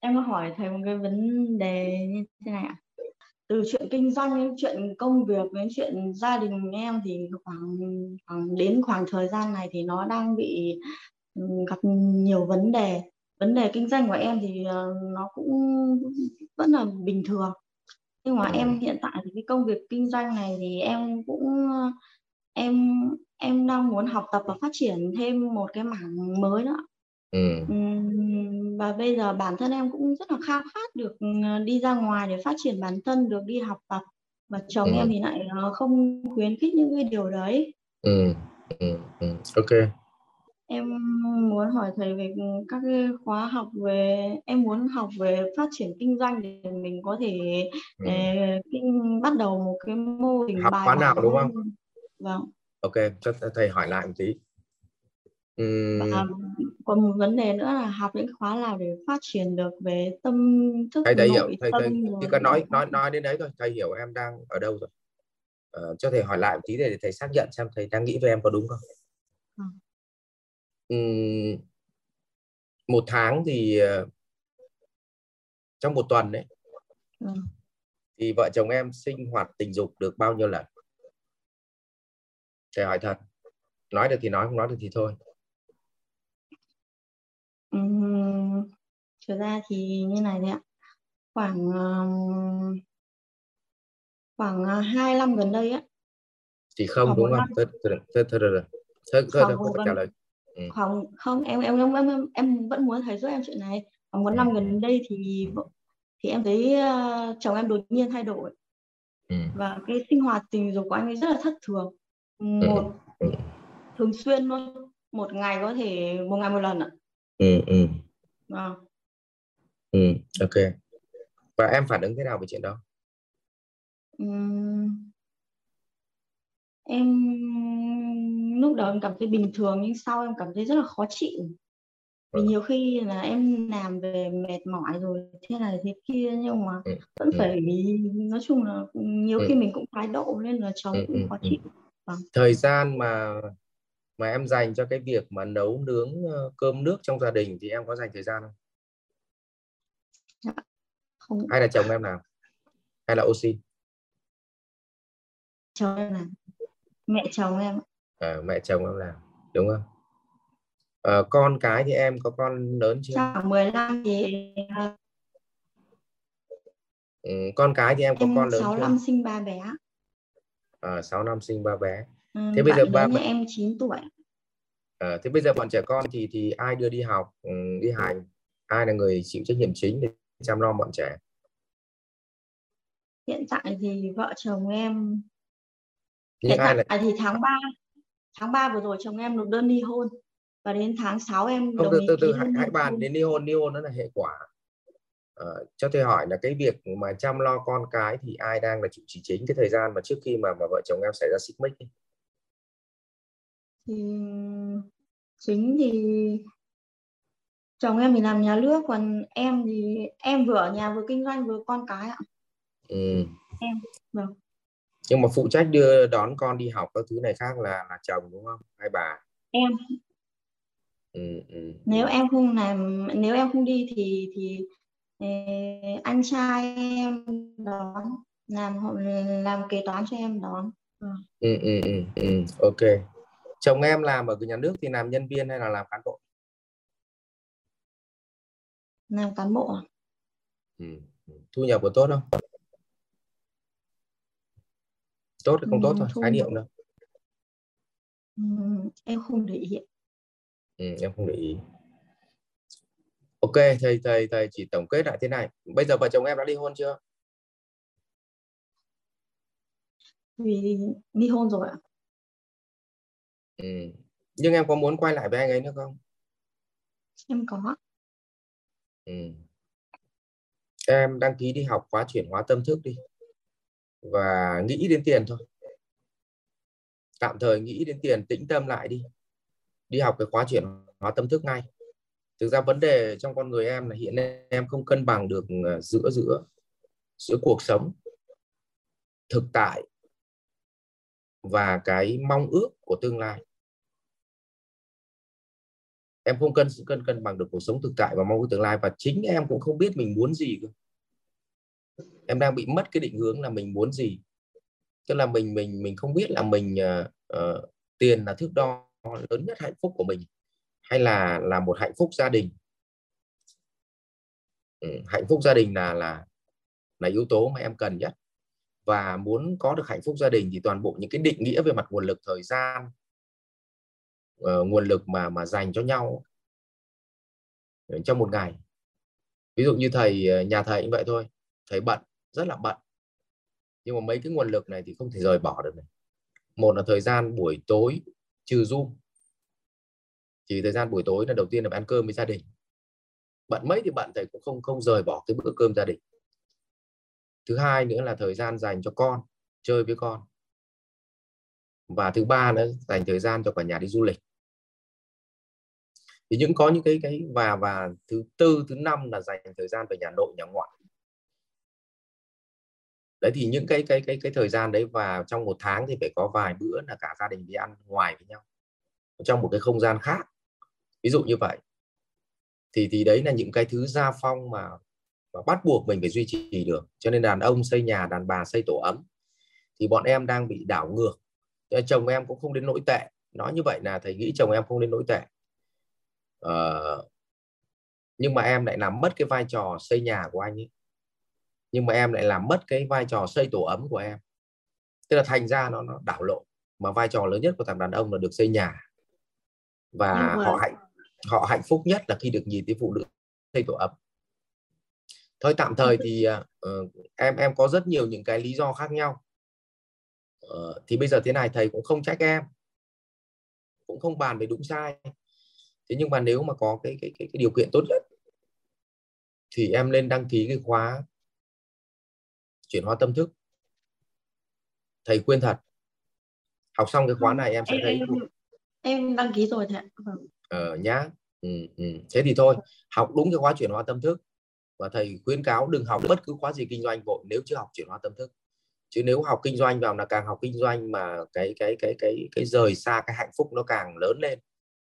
em có hỏi thầy một cái vấn đề như thế này ạ? Từ chuyện kinh doanh đến chuyện công việc đến chuyện gia đình em thì khoảng, khoảng đến khoảng thời gian này thì nó đang bị ừ, gặp nhiều vấn đề. Vấn đề kinh doanh của em thì ờ, nó cũng vẫn là bình thường. Nhưng mà em hiện tại thì cái công việc kinh doanh này thì em cũng em em đang muốn học tập và phát triển thêm một cái mảng mới nữa ừ. và bây giờ bản thân em cũng rất là khao khát được ờ, đi ra ngoài để phát triển bản thân được đi học tập và chồng ừ. em thì lại ờ, không khuyến khích những cái điều đấy ừ. Ừ. Ừ. ok em muốn hỏi thầy về các cái khóa học về em muốn học về phát triển kinh doanh để mình có thể ừ. kinh, bắt đầu một cái mô hình học bài khóa nào đúng không vâng ok cho thầy hỏi lại một tí và còn một vấn đề nữa là học những khóa nào để phát triển được về tâm thức thầy, thầy hiểu. Thầy, thầy chỉ cần nói nói nói đến đấy thôi. Thầy hiểu em đang ở đâu rồi. Ờ, cho thầy hỏi lại một tí để thầy xác nhận xem thầy đang nghĩ về em có đúng không? Ừ một tháng thì ờ, trong một tuần đấy ừ. thì vợ chồng em sinh hoạt tình dục được bao nhiêu lần? Thầy hỏi thật. Nói được thì nói không nói được thì thôi trở ra thì như này đấy ạ. Khoảng khoảng ờ, hai năm gần đây á. Thì không khoảng đúng không? thôi thôi thôi rồi thôi thôi trả lời. Ừ. Khoảng không em em em em em vẫn muốn thầy giúp em chuyện này. Khoảng một ừ. năm gần đây thì thì em thấy uh, chồng em đột nhiên thay đổi. Ừ. và cái sinh hoạt tình dục của anh ấy rất là thất thường. Ừ. Một ừ. thường xuyên luôn. Một ngày có thể một ngày một lần ạ. Ừ. Ừ. À ừ ok. Và em phản ứng thế nào về chuyện đó? Uhm, em lúc đầu em cảm thấy bình thường nhưng sau em cảm thấy rất là khó chịu. Vì nhiều khi là em làm về mệt mỏi rồi thế này thế kia nhưng mà ừ. vẫn phải nói chung là nhiều khi mình cũng thái độ nên là chồng cũng khó chịu. Vâng. thời gian mà mà em dành cho cái việc mà nấu nướng cơm nước trong gia đình thì em có dành thời gian không? Không. Hay là chồng em làm? Hay là oxy? Chồng em làm. Mẹ chồng em. À, mẹ chồng em làm, đúng không? À, con cái thì em có con lớn chưa? Khoảng 15 thì ừ, con cái thì em có em con lớn 6 chưa? năm sinh ba bé. À, 6 năm sinh ba bé. Ừ, thế bây giờ ba nhà em 9 tuổi. À, thế bây giờ bọn trẻ con thì thì ai đưa đi học, ừ, đi hành, ai là người chịu trách nhiệm chính để chăm lo bọn trẻ? Hiện tại thì vợ chồng em hiện tại là... thì tháng 3 tháng 3 vừa rồi chồng em nộp đơn ly hôn và đến tháng 6 em Không, từ từ, từ hãy, hãy bàn đến ly hôn ly hôn nó là hệ quả. À, cho tôi hỏi là cái việc mà chăm lo con cái thì ai đang là chủ trì chính cái thời gian mà trước khi mà mà vợ chồng em xảy ra xích mích thì chính thì chồng em thì làm nhà nước còn em thì em vừa ở nhà vừa kinh doanh vừa con cái ạ. Ừ. em vâng. Nhưng mà phụ trách đưa đón con đi học các thứ này khác là là chồng đúng không? Hay bà? Em. Ừ, ừ, nếu em không làm nếu em không đi thì thì anh trai em đón làm làm kế toán cho em đón. Ừ. Ừ, ừ, ừ, ừ. ok. Chồng em làm ở nhà nước thì làm nhân viên hay là làm cán bộ làm cán bộ ừ. thu nhập có tốt không? Tốt hay không tốt thôi khái niệm đâu. Ừ, em không để ý ừ, em không để ý. Ok thầy thầy thầy chỉ tổng kết lại thế này. Bây giờ vợ chồng em đã ly hôn chưa? Vì ly hôn rồi ạ. Ừ. nhưng em có muốn quay lại với anh ấy nữa không? Em có ừ. em đăng ký đi học khóa chuyển hóa tâm thức đi. Và nghĩ đến tiền thôi. Tạm thời nghĩ đến tiền, tĩnh tâm lại đi. Đi học cái khóa chuyển hóa tâm thức ngay. Thực ra vấn đề trong con người em là hiện nay em không cân bằng được ờ, giữa giữa giữa cuộc sống, thực tại và cái mong ước của tương lai em không cân cân cân bằng được cuộc sống thực tại và mong ước tương lai và chính em cũng không biết mình muốn gì cơ. Em đang bị mất cái định hướng là mình muốn gì. Tức là mình mình mình không biết là mình uh, uh, tiền là thước đo lớn nhất hạnh phúc của mình hay là là một hạnh phúc gia đình. Ừ, hạnh phúc gia đình là là là yếu tố mà em cần nhất. Và muốn có được hạnh phúc gia đình thì toàn bộ những cái định nghĩa về mặt nguồn lực thời gian uh, nguồn lực mà mà dành cho nhau trong một ngày. Ví dụ như thầy ờ, nhà thầy cũng vậy thôi. Thầy bận rất là bận. Nhưng mà mấy cái nguồn lực này thì không thể rời bỏ được này. Một là thời gian buổi tối trừ zoom. Chỉ thời gian buổi tối là đầu tiên là ăn cơm với gia đình. Bận mấy thì bận thầy cũng không không rời bỏ cái bữa cơm gia đình. Thứ hai nữa là thời gian dành cho con chơi với con. Và thứ ba nữa dành thời gian cho cả nhà đi du lịch thì những có những cái cái và và thứ tư thứ năm là dành thời gian về nhà nội nhà ngoại. Đấy thì những cái cái cái cái thời gian đấy và trong một tháng thì phải có vài bữa là cả gia đình đi ăn ngoài với nhau trong một cái không gian khác. Ví dụ như vậy. Thì thì đấy là những cái thứ gia phong mà, mà bắt buộc mình phải duy trì được. Cho nên đàn ông xây nhà đàn bà xây tổ ấm. Thì bọn em đang bị đảo ngược. Chồng em cũng không đến nỗi tệ. Nói như vậy là thầy nghĩ chồng em không đến nỗi tệ ờ, nhưng mà em lại làm mất cái vai trò xây nhà của anh ấy. Nhưng mà em lại làm mất cái vai trò xây tổ ấm của em. Tức là thành ra nó nó đảo lộn mà vai trò lớn nhất của thằng đàn ông là được xây nhà. Và họ hạnh họ hạnh phúc nhất là khi được nhìn thấy phụ nữ xây tổ ấm. Thôi tạm thời thì uh, em em có rất nhiều những cái lý do khác nhau. Uh, thì bây giờ thế này thầy cũng không trách em. Cũng không bàn về đúng sai thế nhưng mà nếu mà có cái cái cái, cái điều kiện tốt nhất thì em lên đăng ký cái khóa chuyển hóa tâm thức. Thầy khuyên thật. Học xong cái khóa này em sẽ thấy em, em đăng ký rồi thầy vâng. ờ nhá. Ừ, ừ. thế thì thôi học đúng cái khóa chuyển hóa tâm thức. Và thầy khuyến cáo đừng học bất cứ khóa gì kinh doanh vội nếu chưa học chuyển hóa tâm thức. Chứ nếu học kinh doanh vào là càng học kinh doanh mà cái cái cái cái cái rời xa cái hạnh phúc nó càng lớn lên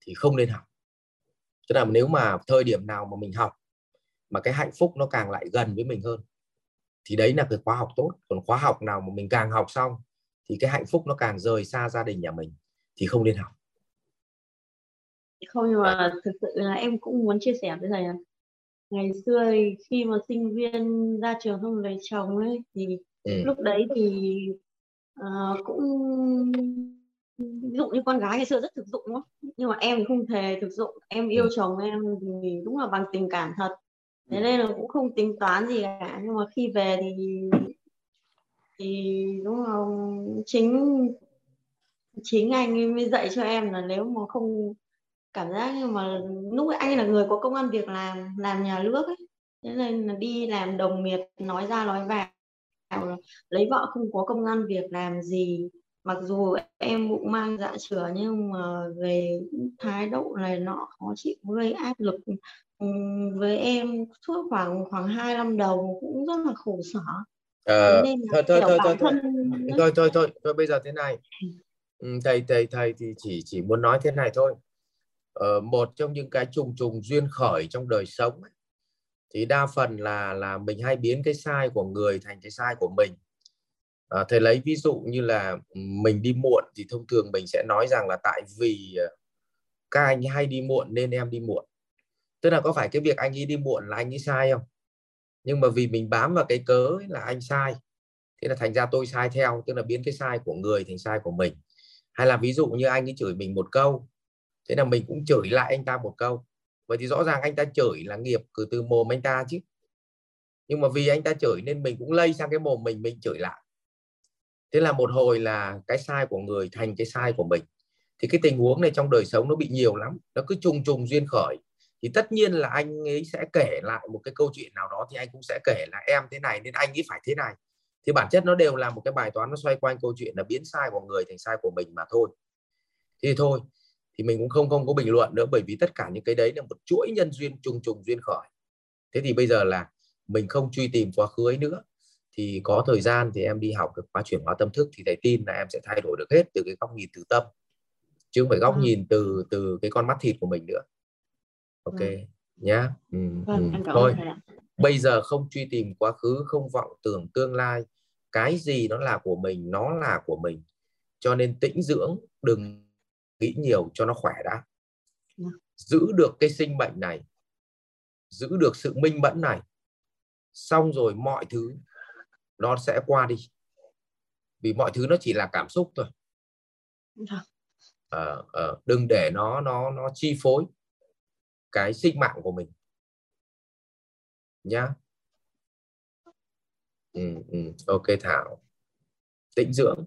thì không nên học tức là nếu mà thời điểm nào mà mình học mà cái hạnh phúc nó càng lại gần với mình hơn thì đấy là cái khóa học tốt. Còn khóa học nào mà mình càng học xong thì cái hạnh phúc nó càng rời xa gia đình nhà mình thì không nên học. Không nhưng mà thực sự là em cũng muốn chia sẻ với thầy là ngày xưa khi mà sinh viên ra trường không lấy chồng ấy thì ừ. lúc đấy thì uh, cũng ví dụ như con gái ngày xưa rất thực dụng đúng không nhưng mà em không hề thực dụng. Em yêu ừ. chồng em thì đúng là bằng tình cảm thật. Thế nên là cũng không tính toán gì cả. Nhưng mà khi về thì thì đúng không chính chính anh ấy mới dạy cho em là nếu mà không cảm giác như mà lúc ấy anh là người có công an việc làm làm nhà nước ấy. Thế nên là đi làm đồng nghiệp nói ra nói vào lấy vợ không có công an việc làm gì mặc dù em bụng mang dạ chửa nhưng mà về thái độ này nọ khó chịu gây áp lực với em suốt khoảng khoảng hai năm đầu cũng rất là khổ sở. Ờ, nên thôi thôi thôi thôi, thôi. thôi thôi thôi thôi bây giờ thế này. Thầy thầy thầy thì chỉ chỉ muốn nói thế này thôi. Ờ, một trong những cái trùng trùng duyên khởi trong đời sống ấy, thì đa phần là là mình hay biến cái sai của người thành cái sai của mình Ờ, à, thầy lấy ví dụ như là mình đi muộn thì thông thường mình sẽ nói rằng là tại vì ờ, các anh hay đi muộn nên em đi muộn. Tức là có phải cái việc anh ấy đi muộn là anh ấy sai không? Nhưng mà vì mình bám vào cái cớ là anh sai. Thế là thành ra tôi sai theo tức là biến cái sai của người thành sai của mình. Hay là ví dụ như anh ấy chửi mình một câu thế là mình cũng chửi lại anh ta một câu. Vậy thì rõ ràng anh ta chửi là nghiệp từ từ mồm anh ta chứ. Nhưng mà vì anh ta chửi nên mình cũng lây sang cái mồm mình mình chửi lại thế là một hồi là cái sai của người thành cái sai của mình. Thì cái tình huống này trong đời sống nó bị nhiều lắm, nó cứ trùng trùng duyên khởi. Thì tất nhiên là anh ấy sẽ kể lại một cái câu chuyện nào đó thì anh cũng sẽ kể là em thế này nên anh ấy phải thế này. Thì bản chất nó đều là một cái bài toán nó xoay quanh câu chuyện là biến sai của người thành sai của mình mà thôi. Thì thôi, thì mình cũng không không có bình luận nữa bởi vì tất cả những cái đấy là một chuỗi nhân duyên trùng trùng duyên khởi. Thế thì bây giờ là mình không truy tìm quá khứ ấy nữa thì có thời gian thì em đi học được khóa chuyển hóa tâm thức thì thầy tin là em sẽ thay đổi được hết từ cái góc nhìn từ tâm chứ không phải góc ừ. nhìn từ từ cái con mắt thịt của mình nữa. Ok vâng. nhá. Ừ, vâng, ừ. thôi bây giờ không truy tìm quá khứ không vọng tưởng tương lai. Cái gì nó là của mình nó là của mình. Cho nên tĩnh dưỡng đừng nghĩ nhiều cho nó khỏe đã. Vâng. giữ được cái sinh mệnh này. Giữ được sự minh mẫn này. Xong rồi mọi thứ nó sẽ qua đi. Vì mọi thứ nó chỉ là cảm xúc thôi. À, à, đừng để nó nó nó chi phối cái sinh mạng của mình. Nhá. Ừ, ừ. ok thảo. Tĩnh dưỡng.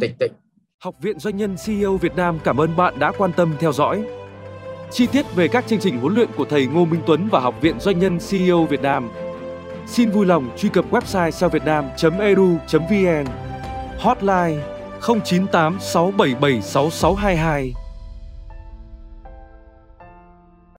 Tĩnh tĩnh Học viện Doanh nhân CEO Việt Nam cảm ơn bạn đã quan tâm theo dõi. Chi tiết về các chương trình huấn luyện của thầy Ngô Minh Tuấn và Học viện Doanh nhân CEO Việt Nam. Xin vui lòng truy cập website saovietnam.edu.vn Hotline 0986776622